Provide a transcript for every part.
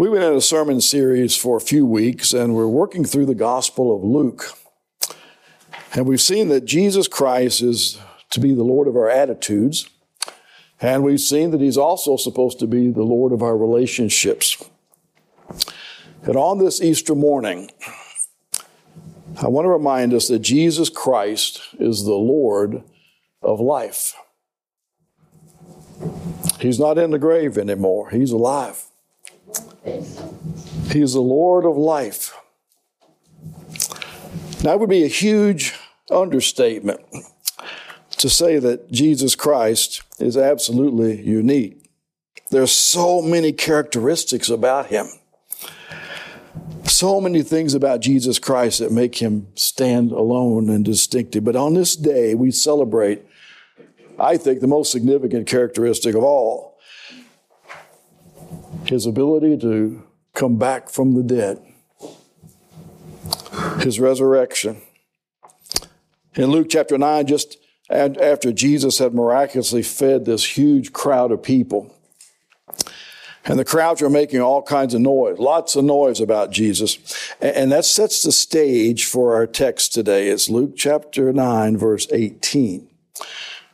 We've been in a sermon series for a few weeks, and we're working through the Gospel of Luke. And we've seen that Jesus Christ is to be the Lord of our attitudes, and we've seen that He's also supposed to be the Lord of our relationships. And on this Easter morning, I want to remind us that Jesus Christ is the Lord of life. He's not in the grave anymore, He's alive. He's the Lord of life. That would be a huge understatement to say that Jesus Christ is absolutely unique. There's so many characteristics about him. So many things about Jesus Christ that make him stand alone and distinctive. But on this day, we celebrate, I think, the most significant characteristic of all his ability to come back from the dead, his resurrection. In Luke chapter 9, just after Jesus had miraculously fed this huge crowd of people, and the crowds were making all kinds of noise, lots of noise about Jesus. And that sets the stage for our text today. It's Luke chapter 9, verse 18.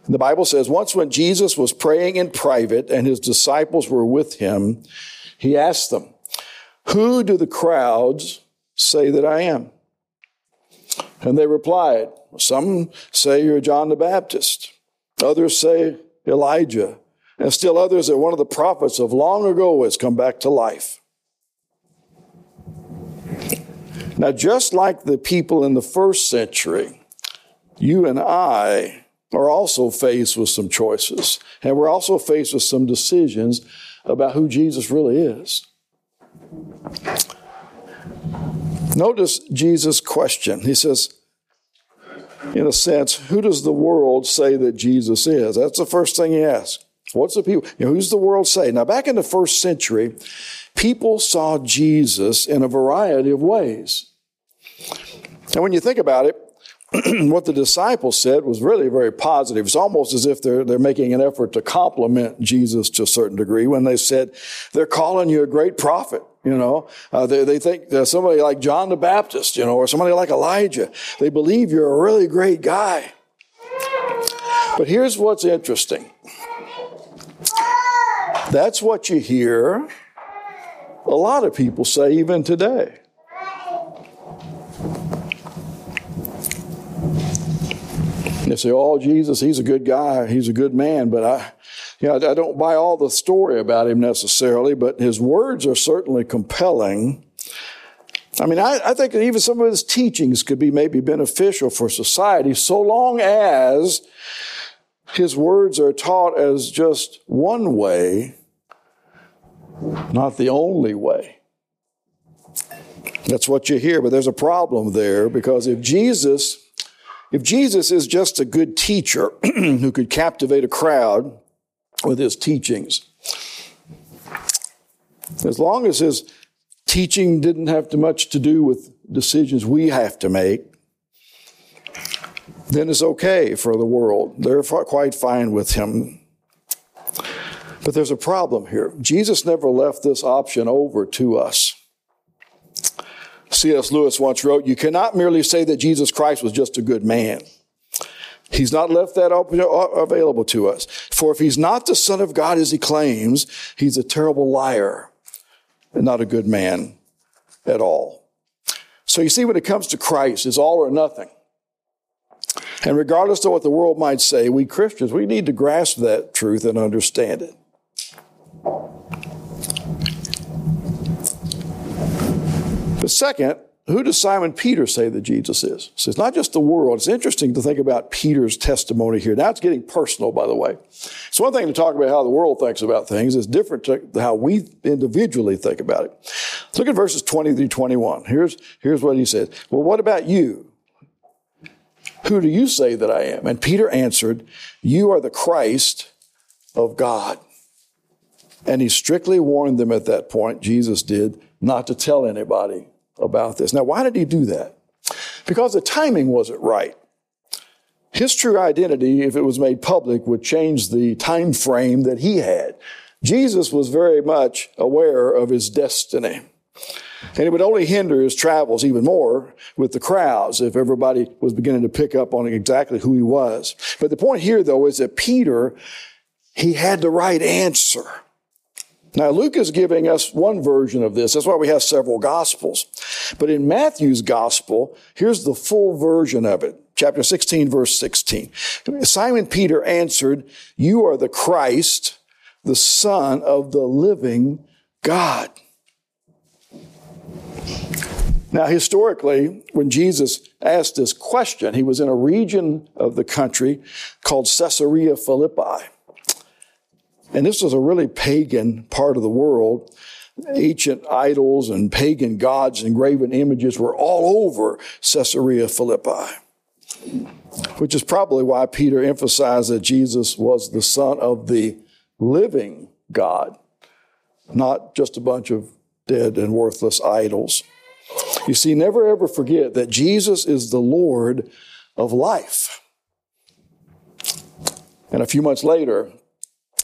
The Bible says, once when Jesus was praying in private and his disciples were with him, he asked them, Who do the crowds say that I am? And they replied, Some say you're John the Baptist, others say Elijah, and still others that one of the prophets of long ago has come back to life. Now, just like the people in the first century, you and I are also faced with some choices, and we're also faced with some decisions about who Jesus really is. Notice Jesus' question. He says, in a sense, who does the world say that Jesus is? That's the first thing he asks. What's the people? You know, who's the world say? Now, back in the first century, people saw Jesus in a variety of ways. And when you think about it, what the disciples said was really very positive. It's almost as if they're, they're making an effort to compliment Jesus to a certain degree when they said, they're calling you a great prophet. You know, uh, they, they think somebody like John the Baptist, you know, or somebody like Elijah. They believe you're a really great guy. But here's what's interesting. That's what you hear a lot of people say even today. They say, "Oh, Jesus, he's a good guy. He's a good man." But I, you know, I don't buy all the story about him necessarily. But his words are certainly compelling. I mean, I, I think that even some of his teachings could be maybe beneficial for society, so long as his words are taught as just one way, not the only way. That's what you hear, but there's a problem there because if Jesus if Jesus is just a good teacher who could captivate a crowd with his teachings, as long as his teaching didn't have too much to do with decisions we have to make, then it's okay for the world. They're quite fine with him. But there's a problem here. Jesus never left this option over to us. C.S. Lewis once wrote, You cannot merely say that Jesus Christ was just a good man. He's not left that uh, available to us. For if he's not the Son of God as he claims, he's a terrible liar and not a good man at all. So you see, when it comes to Christ, it's all or nothing. And regardless of what the world might say, we Christians, we need to grasp that truth and understand it. But second, who does Simon Peter say that Jesus is? So it's not just the world. It's interesting to think about Peter's testimony here. Now it's getting personal, by the way. It's one thing to talk about how the world thinks about things. It's different to how we individually think about it. look at verses 20 through 21. Here's, here's what he says. Well, what about you? Who do you say that I am? And Peter answered, You are the Christ of God. And he strictly warned them at that point, Jesus did, not to tell anybody about this. Now, why did he do that? Because the timing wasn't right. His true identity, if it was made public, would change the time frame that he had. Jesus was very much aware of his destiny. And it would only hinder his travels even more with the crowds if everybody was beginning to pick up on exactly who he was. But the point here, though, is that Peter, he had the right answer. Now, Luke is giving us one version of this. That's why we have several gospels. But in Matthew's gospel, here's the full version of it. Chapter 16, verse 16. Simon Peter answered, You are the Christ, the Son of the living God. Now, historically, when Jesus asked this question, he was in a region of the country called Caesarea Philippi. And this was a really pagan part of the world. Ancient idols and pagan gods and graven images were all over Caesarea Philippi, which is probably why Peter emphasized that Jesus was the Son of the living God, not just a bunch of dead and worthless idols. You see, never ever forget that Jesus is the Lord of life. And a few months later,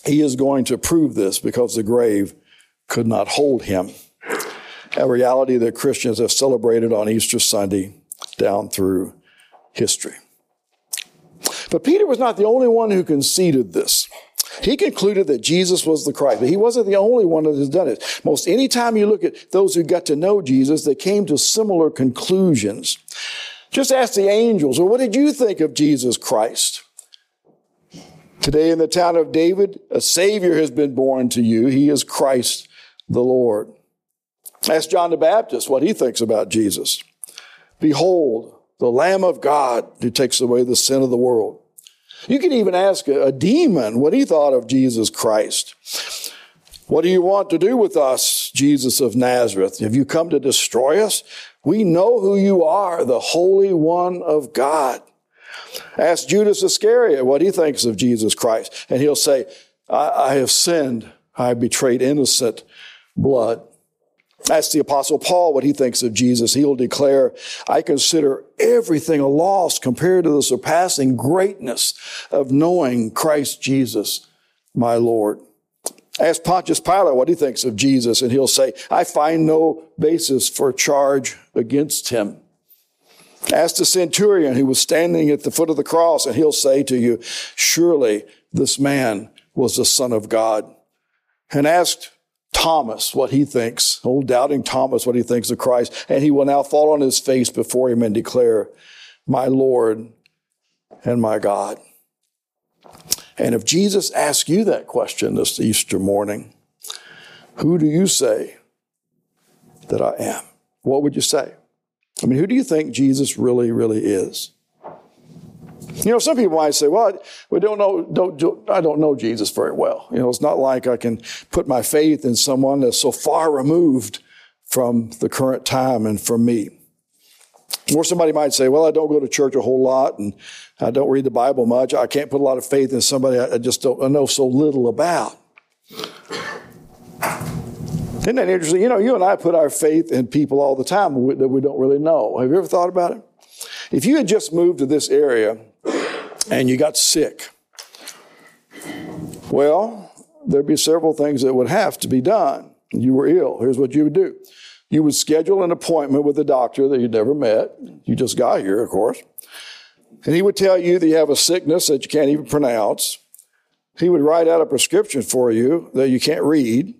he is going to prove this because the grave could not hold him. A reality that Christians have celebrated on Easter Sunday down through history. But Peter was not the only one who conceded this. He concluded that Jesus was the Christ, but he wasn't the only one that has done it. Most anytime you look at those who got to know Jesus, they came to similar conclusions. Just ask the angels, well, what did you think of Jesus Christ? Today in the town of David, a Savior has been born to you. He is Christ the Lord. Ask John the Baptist what he thinks about Jesus. Behold, the Lamb of God who takes away the sin of the world. You can even ask a, demon what he thought of Jesus Christ. What do you want to do with us, Jesus of Nazareth? Have you come to destroy us? We know who you are, the Holy One of God. Ask Judas Iscariot what he thinks of Jesus Christ, and he'll say, I, I have sinned. I betrayed innocent blood. Ask the apostle Paul what he thinks of Jesus. He'll declare, I consider everything a loss compared to the surpassing greatness of knowing Christ Jesus, my Lord. Ask Pontius Pilate what he thinks of Jesus, and he'll say, I find no basis for charge against him. Ask the centurion who was standing at the foot of the cross, and he'll say to you, Surely this man was the Son of God. And ask Thomas what he thinks, old doubting Thomas what he thinks of Christ, and he will now fall on his face before him and declare, My Lord and my God. And if Jesus asks you that question this Easter morning, who do you say that I am? What would you say? I mean, who do you think Jesus really, really is? You know, some people might say, well, we don't know, don't, do, I don't know Jesus very well. You know, it's not like I can put my faith in someone that's so far removed from the current time and from me. Or somebody might say, well, I don't go to church a whole lot and I don't read the Bible much. I can't put a lot of faith in somebody I just don't I know so little about. Isn't that interesting? You know, you and I put our faith in people all the time that we don't really know. Have you ever thought about it? If you had just moved to this area and you got sick, well, there'd be several things that would have to be done. You were ill. Here's what you would do. You would schedule an appointment with a doctor that you'd never met. You just got here, of course. And he would tell you that you have a sickness that you can't even pronounce. He would write out a prescription for you that you can't read.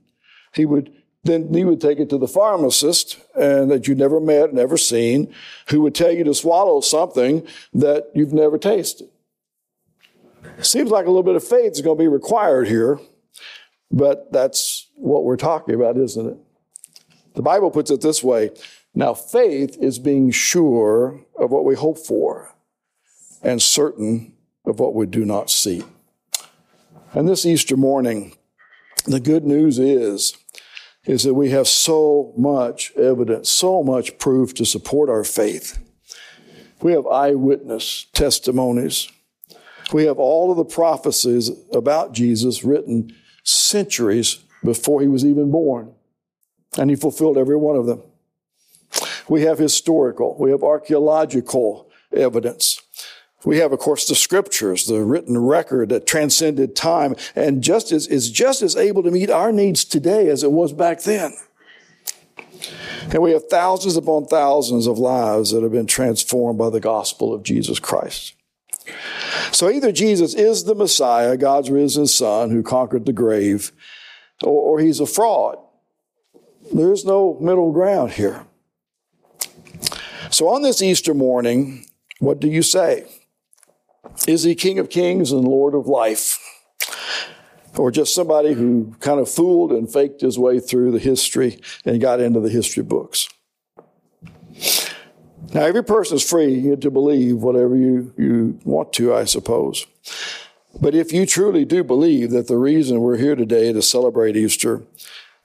He would then he would take it to the pharmacist and that you never met, never seen, who would tell you to swallow something that you've never tasted. Seems like a little bit of faith is going to be required here, but that's what we're talking about, isn't it? The Bible puts it this way Now, faith is being sure of what we hope for and certain of what we do not see. And this Easter morning, the good news is is that we have so much evidence, so much proof to support our faith. We have eyewitness testimonies. We have all of the prophecies about Jesus written centuries before he was even born. And he fulfilled every one of them. We have historical, we have archaeological evidence. We have, of course, the scriptures, the written record that transcended time and just as, is just as able to meet our needs today as it was back then. And we have thousands upon thousands of lives that have been transformed by the gospel of Jesus Christ. So either Jesus is the Messiah, God's risen Son who conquered the grave, or, or he's a fraud. There's no middle ground here. So on this Easter morning, what do you say? Is he King of Kings and Lord of life? Or just somebody who kind of fooled and faked his way through the history and got into the history books? Now, every person is free to believe whatever you, you want to, I suppose. But if you truly do believe that the reason we're here today to celebrate Easter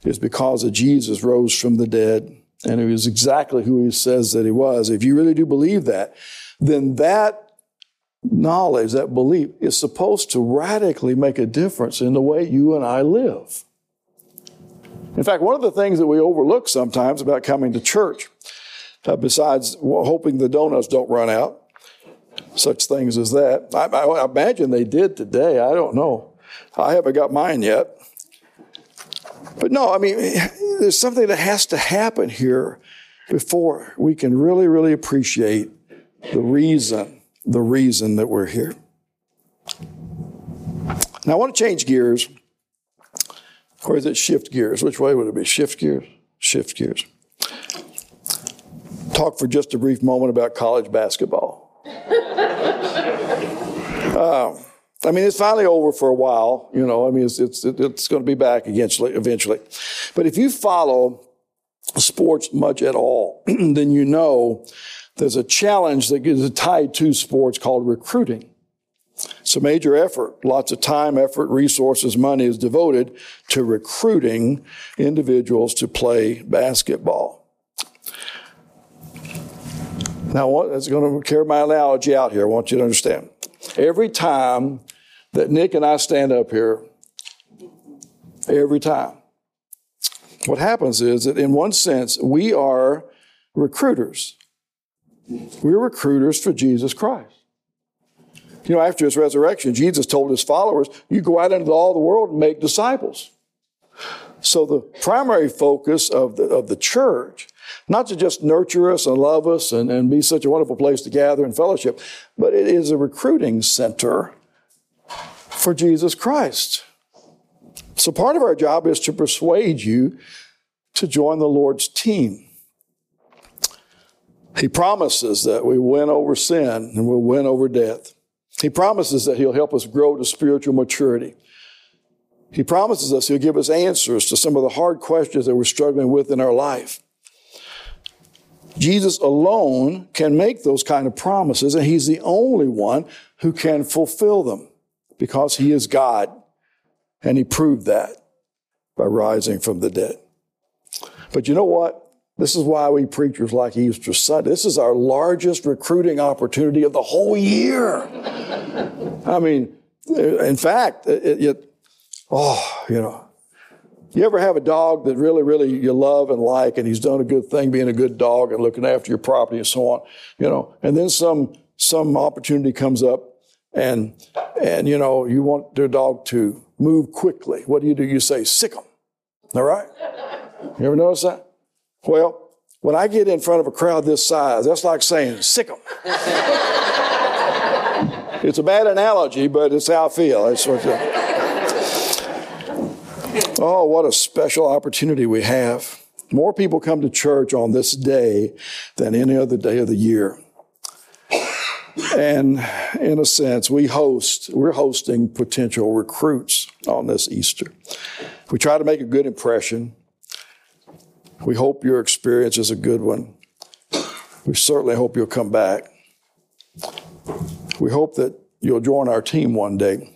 is because of Jesus rose from the dead and he was exactly who he says that he was, if you really do believe that, then that knowledge, that belief, is supposed to radically make a difference in the way you and I live. In fact, one of the things that we overlook sometimes about coming to church, uh, besides hoping the donuts don't run out, such things as that, I, I imagine they did today. I don't know. I haven't got mine yet. But no, I mean, there's something that has to happen here before we can really, really appreciate the reason the reason that we're here. Now, I want to change gears. Or is it shift gears? Which way would it be? Shift gears? Shift gears. Talk for just a brief moment about college basketball. uh, I mean, it's finally over for a while. You know, I mean, it's, it's, it's going to be back eventually, eventually. But if you follow sports much at all, then you know there's a challenge that is tied to sports called recruiting. It's a major effort. Lots of time, effort, resources, money is devoted to recruiting individuals to play basketball. Now, that's going to carry my analogy out here. I want you to understand. Every time that Nick and I stand up here, every time, what happens is that in one sense, we are recruiters. We're recruiters for Jesus Christ. You know, after his resurrection, Jesus told his followers, you go out into all the world and make disciples. So the primary focus of the, of the church, not to just nurture us and love us and, and be such a wonderful place to gather and fellowship, but it is a recruiting center for Jesus Christ. So part of our job is to persuade you to join the Lord's team. He promises that we win over sin and we'll win over death. He promises that He'll help us grow to spiritual maturity. He promises us He'll give us answers to some of the hard questions that we're struggling with in our life. Jesus alone can make those kind of promises, and He's the only one who can fulfill them because He is God. And He proved that by rising from the dead. But you know what? This is why we preachers like Easter Sunday. This is our largest recruiting opportunity of the whole year. I mean, in fact, it, it, oh, you know, you ever have a dog that really, really you love and like, and he's done a good thing being a good dog and looking after your property and so on, you know, and then some, some opportunity comes up and, and, you know, you want their dog to move quickly. What do you do? You say, sick them. All right? You ever notice that? Well, when I get in front of a crowd this size, that's like saying, sick them. it's a bad analogy, but it's how I feel. Oh, what a special opportunity we have. More people come to church on this day than any other day of the year. And in a sense, we host, we're hosting potential recruits on this Easter. We try to make a good impression. We hope your experience is a good one. We certainly hope you'll come back. We hope that you'll join our team one day.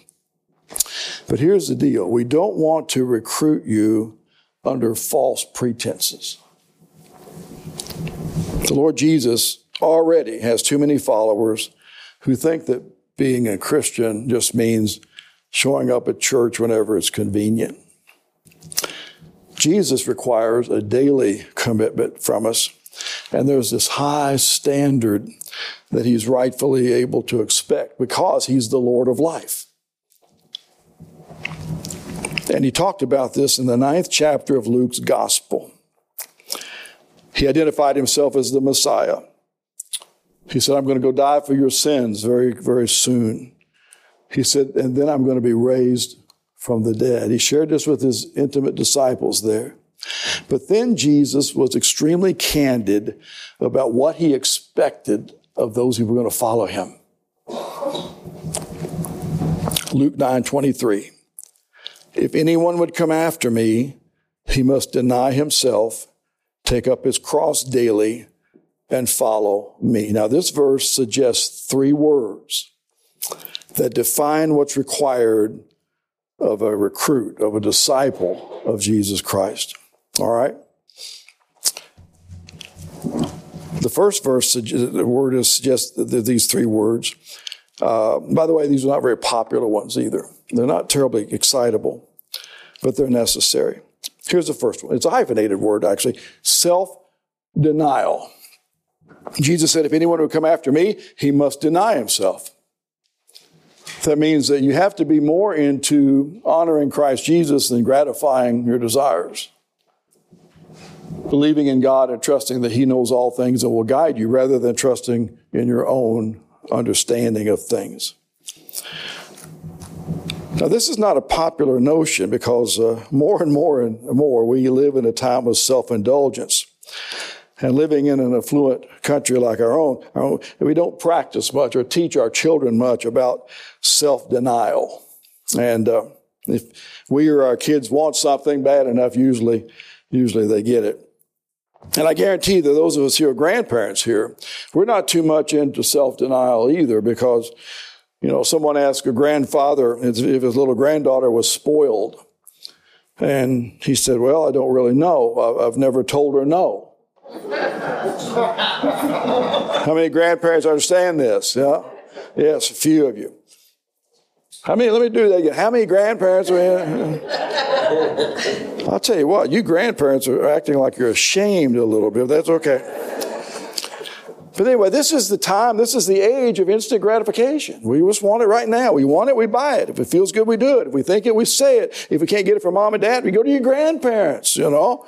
But here's the deal we don't want to recruit you under false pretenses. The Lord Jesus already has too many followers who think that being a Christian just means showing up at church whenever it's convenient. Jesus requires a daily commitment from us And there's this high standard that he's rightfully able to expect because he's the Lord of life. And he talked about this in the ninth chapter of Luke's gospel. He identified himself as the Messiah. He said, I'm going to go die for your sins very, very soon. He said, and then I'm going to be raised from the dead. He shared this with his intimate disciples there. But then Jesus was extremely candid about what he expected of those who were going to follow him. Luke 9 23. If anyone would come after me, he must deny himself, take up his cross daily, and follow me. Now, this verse suggests three words that define what's required of a recruit, of a disciple of Jesus Christ. All right? The first verse, the word is suggests these three words. Uh, by the way, these are not very popular ones either. They're not terribly excitable, but they're necessary. Here's the first one. It's a hyphenated word, actually. Self denial. Jesus said, if anyone would come after me, he must deny himself. That means that you have to be more into honoring Christ Jesus than gratifying your desires. Believing in God and trusting that He knows all things and will guide you rather than trusting in your own understanding of things. Now, this is not a popular notion because uh, more and more and more we live in a time of self indulgence. And living in an affluent country like our own, we don't practice much or teach our children much about self denial. And uh, if we or our kids want something bad enough, usually, usually they get it. And I guarantee that those of us who are grandparents here, we're not too much into self denial either because, you know, someone asked a grandfather if his little granddaughter was spoiled. And he said, Well, I don't really know. I've never told her no. How many grandparents understand this? Yeah? Yes, a few of you. How many, let me do that again. How many grandparents are in? I'll tell you what, you grandparents are acting like you're ashamed a little bit. That's okay. But anyway, this is the time, this is the age of instant gratification. We just want it right now. We want it, we buy it. If it feels good, we do it. If we think it, we say it. If we can't get it from mom and dad, we go to your grandparents, you know.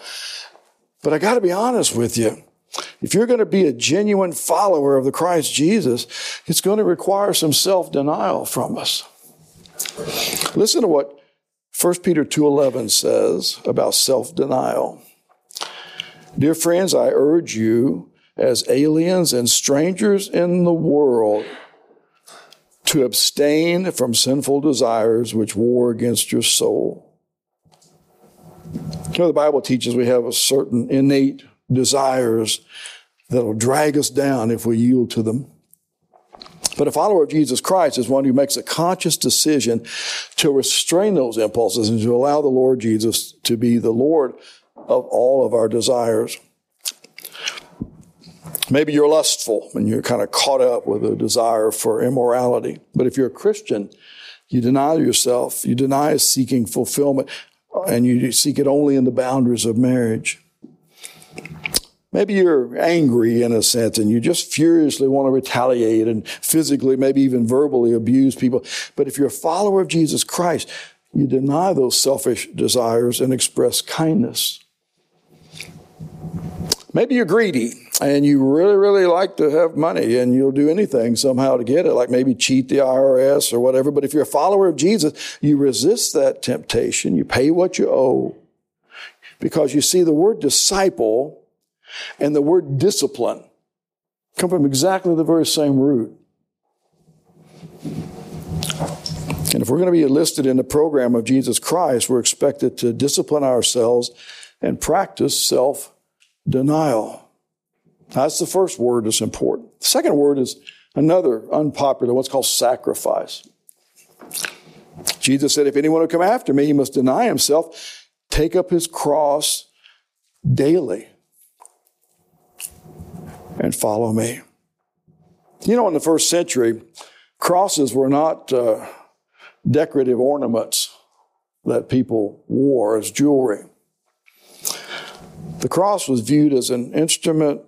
But I got to be honest with you. If you're going to be a genuine follower of the Christ Jesus, it's going to require some self-denial from us. Listen to what 1 Peter 2:11 says about self-denial. Dear friends, I urge you as aliens and strangers in the world to abstain from sinful desires which war against your soul. You know, the Bible teaches we have a certain innate desires that'll drag us down if we yield to them. But a follower of Jesus Christ is one who makes a conscious decision to restrain those impulses and to allow the Lord Jesus to be the Lord of all of our desires. Maybe you're lustful and you're kind of caught up with a desire for immorality. But if you're a Christian, you deny yourself, you deny seeking fulfillment and you seek it only in the boundaries of marriage. Maybe you're angry in a sense and you just furiously want to retaliate and physically, maybe even verbally abuse people. But if you're a follower of Jesus Christ, you deny those selfish desires and express kindness. Maybe you're greedy and you really, really like to have money and you'll do anything somehow to get it, like maybe cheat the IRS or whatever. But if you're a follower of Jesus, you resist that temptation. You pay what you owe. Because you see, the word disciple and the word discipline come from exactly the very same root. And if we're going to be enlisted in the program of Jesus Christ, we're expected to discipline ourselves and practice self denial. That's the first word that's important. The second word is another unpopular, what's called sacrifice. Jesus said, If anyone will come after me, he must deny himself, take up his cross daily, and follow me. You know, in the first century, crosses were not uh, decorative ornaments that people wore as jewelry. The cross was viewed as an instrument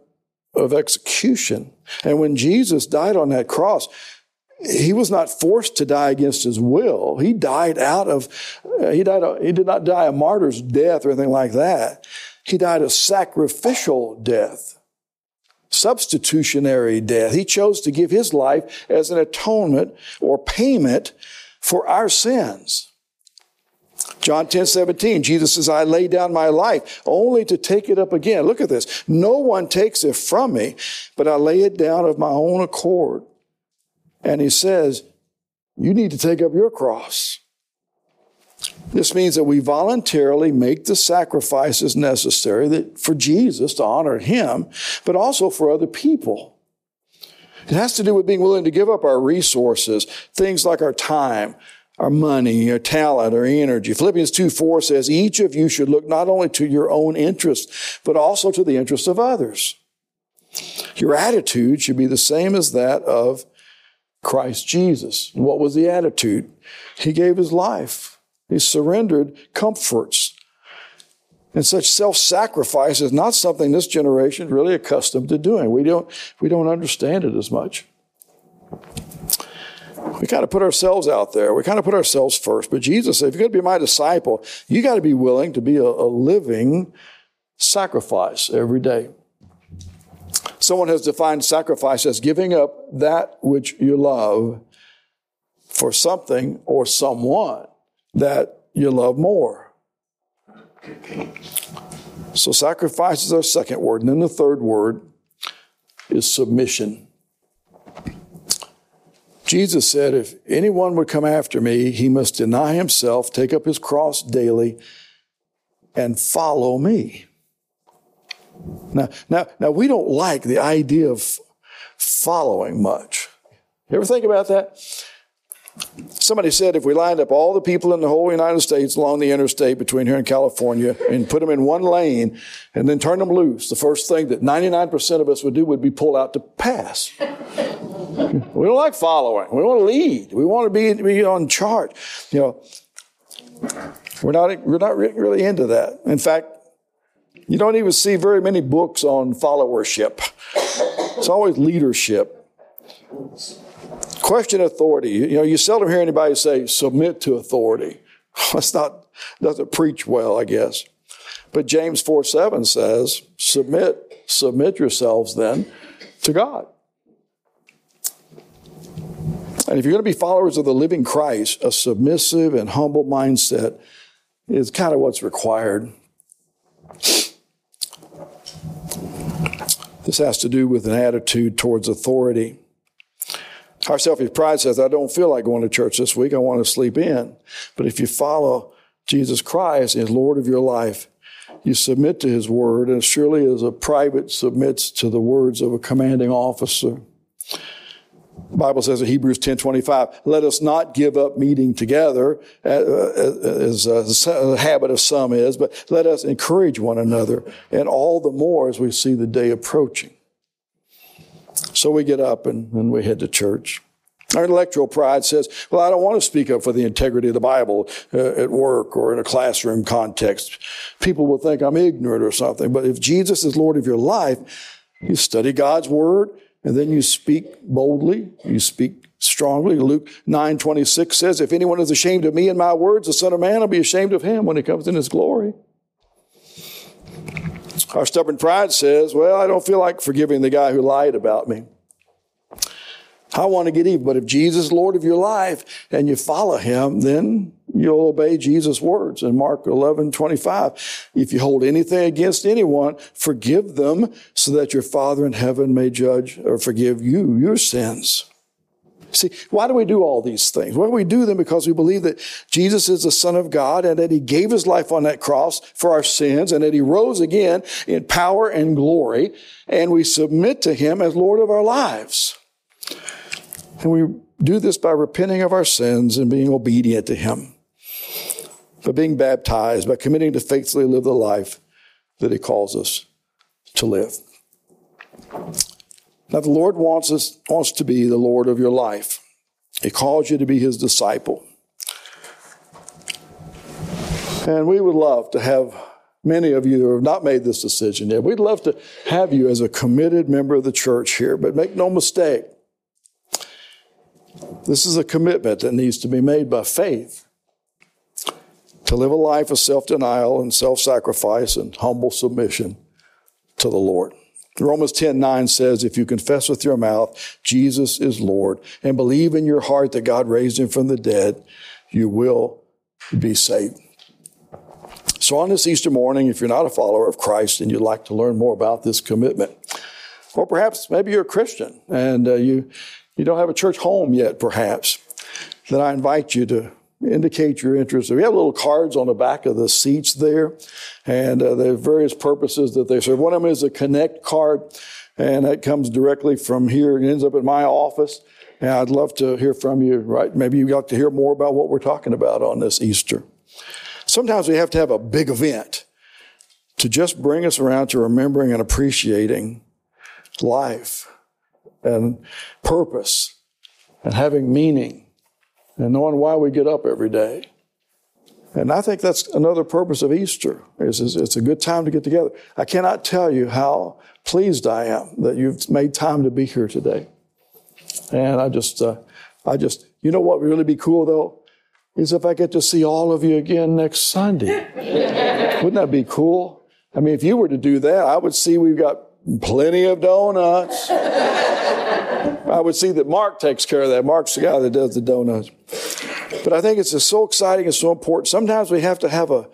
of execution. And when Jesus died on that cross, he was not forced to die against his will. He died out of, uh, he died, he did not die a martyr's death or anything like that. He died a sacrificial death, substitutionary death. He chose to give his life as an atonement or payment for our sins. John 10, 17, Jesus says, I lay down my life only to take it up again. Look at this. No one takes it from me, but I lay it down of my own accord. And he says, You need to take up your cross. This means that we voluntarily make the sacrifices necessary that, for Jesus to honor him, but also for other people. It has to do with being willing to give up our resources, things like our time, our money, our talent, our energy. Philippians 2 4 says, each of you should look not only to your own interests, but also to the interests of others. Your attitude should be the same as that of Christ Jesus. what was the attitude? He gave his life. He surrendered comforts. And such self-sacrifice is not something this generation is really accustomed to doing. We don't, we don't understand it as much. We kind of put ourselves out there. We kind of put ourselves first. But Jesus said, if you're going to be my disciple, you got to be willing to be a, a living sacrifice every day. Someone has defined sacrifice as giving up that which you love for something or someone that you love more. So sacrifice is our second word. And then the third word is submission. Jesus said, if anyone would come after me, he must deny himself, take up his cross daily, and follow me. Now, now, now we don't like the idea of following much. You ever think about that? Somebody said if we lined up all the people in the whole United States along the interstate between here and California and put them in one lane and then turn them loose, the first thing that 99% of us would do would be pull out to pass. we don't like following. We want to lead. We want to be, be on charge. You know, we're not, we're not really into that. In fact, you don't even see very many books on followership. It's always leadership. Question authority. You know, you seldom hear anybody say submit to authority. That's not doesn't preach well, I guess. But James 4 7 says, submit, submit yourselves then to God. And if you're going to be followers of the living Christ, a submissive and humble mindset is kind of what's required. This has to do with an attitude towards authority. Our selfish pride says, I don't feel like going to church this week. I want to sleep in. But if you follow Jesus Christ as Lord of your life, you submit to his word, and surely as a private submits to the words of a commanding officer. The Bible says in Hebrews 10 25, let us not give up meeting together uh, uh, as a habit of some is, but let us encourage one another, and all the more as we see the day approaching. So we get up and, and we head to church. Our intellectual pride says, well, I don't want to speak up for the integrity of the Bible uh, at work or in a classroom context. People will think I'm ignorant or something. But if Jesus is Lord of your life, you study God's Word, and then you speak boldly, you speak strongly. Luke 9 26 says, If anyone is ashamed of me and my words, the Son of Man will be ashamed of him when he comes in his glory. Our stubborn pride says, Well, I don't feel like forgiving the guy who lied about me. I want to get even. But if Jesus is Lord of your life and you follow him, then you'll obey Jesus' words in Mark 11, 25. If you hold anything against anyone, forgive them so that your Father in heaven may judge or forgive you your sins. See, why do we do all these things? Well, we do them because we believe that Jesus is the Son of God and that He gave His life on that cross for our sins and that He rose again in power and glory and we submit to Him as Lord of our lives. And we do this by repenting of our sins and being obedient to Him by being baptized, by committing to faithfully live the life that He calls us to live. Now, the Lord wants us wants to be the Lord of your life. He calls you to be His disciple. And we would love to have many of you who have not made this decision yet. We'd love to have you as a committed member of the church here, but make no mistake. This is a commitment that needs to be made by faith to live a life of self denial and self sacrifice and humble submission to the Lord. Romans 10 9 says, If you confess with your mouth Jesus is Lord and believe in your heart that God raised him from the dead, you will be saved. So, on this Easter morning, if you're not a follower of Christ and you'd like to learn more about this commitment, or perhaps maybe you're a Christian and uh, you, you don't have a church home yet, perhaps, then I invite you to indicate your interest. We have little cards on the back of the seats there, and uh, they have various purposes that they serve. One of them is a Connect card, and that comes directly from here. It ends up in my office. And I'd love to hear from you, right? Maybe you'd like to hear more about what we're talking about on this Easter. Sometimes we have to have a big event to just bring us around to remembering and appreciating life and purpose and having meaning and knowing why we get up every day. And I think that's another purpose of Easter is, is it's a good time to get together. I cannot tell you how pleased I am that you've made time to be here today. And I just, uh, I just, you know what would really be cool though? Is if I get to see all of you again next Sunday. Wouldn't that be cool? I mean, if you were to do that, I would see we've got plenty of donuts. I would see that Mark takes care of that. Mark's the guy that does the donuts. But I think it's so exciting and so important. Sometimes we have to have a,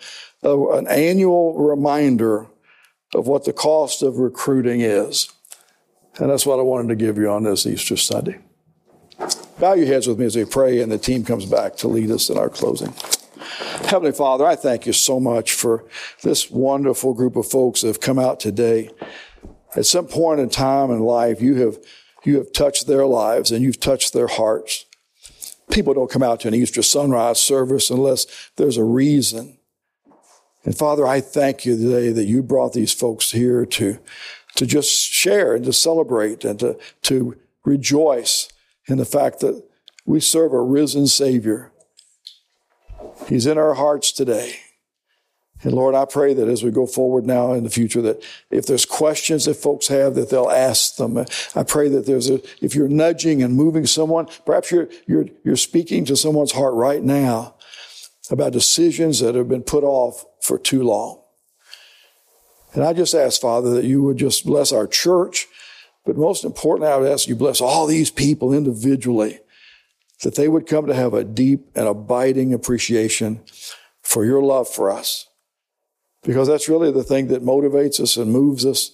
a an annual reminder of what the cost of recruiting is. And that's what I wanted to give you on this Easter Sunday. Bow your heads with me as we pray, and the team comes back to lead us in our closing. Heavenly Father, I thank you so much for this wonderful group of folks that have come out today. At some point in time in life, you have, you have touched their lives and you've touched their hearts. People don't come out to an Easter sunrise service unless there's a reason. And Father, I thank you today that you brought these folks here to, to just share and to celebrate and to, to rejoice in the fact that we serve a risen Savior. He's in our hearts today. And Lord, I pray that as we go forward now in the future, that if there's questions that folks have, that they'll ask them. I pray that there's a, if you're nudging and moving someone, perhaps you're, you're, you're speaking to someone's heart right now about decisions that have been put off for too long. And I just ask, Father, that you would just bless our church, but most importantly, I would ask you bless all these people individually, that they would come to have a deep and abiding appreciation for your love for us. Because that's really the thing that motivates us and moves us.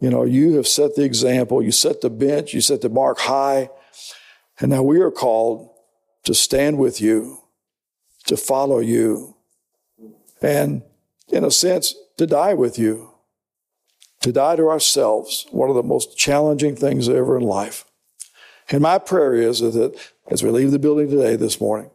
You know, you have set the example, you set the bench, you set the mark high, and now we are called to stand with you, to follow you, and in a sense, to die with you to die to ourselves, one of the most challenging things ever in life. And my prayer is that as we leave the building today, this morning,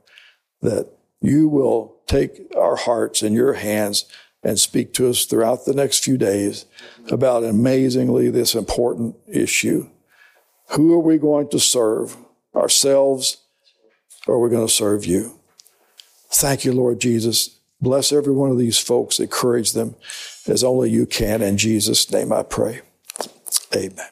that you will take our hearts in your hands and speak to us throughout the next few days about amazingly this important issue. Who are we going to serve? Ourselves, or are we going to serve you? Thank you, Lord Jesus. Bless every one of these folks. Encourage them as only you can. In Jesus' name I pray. Amen.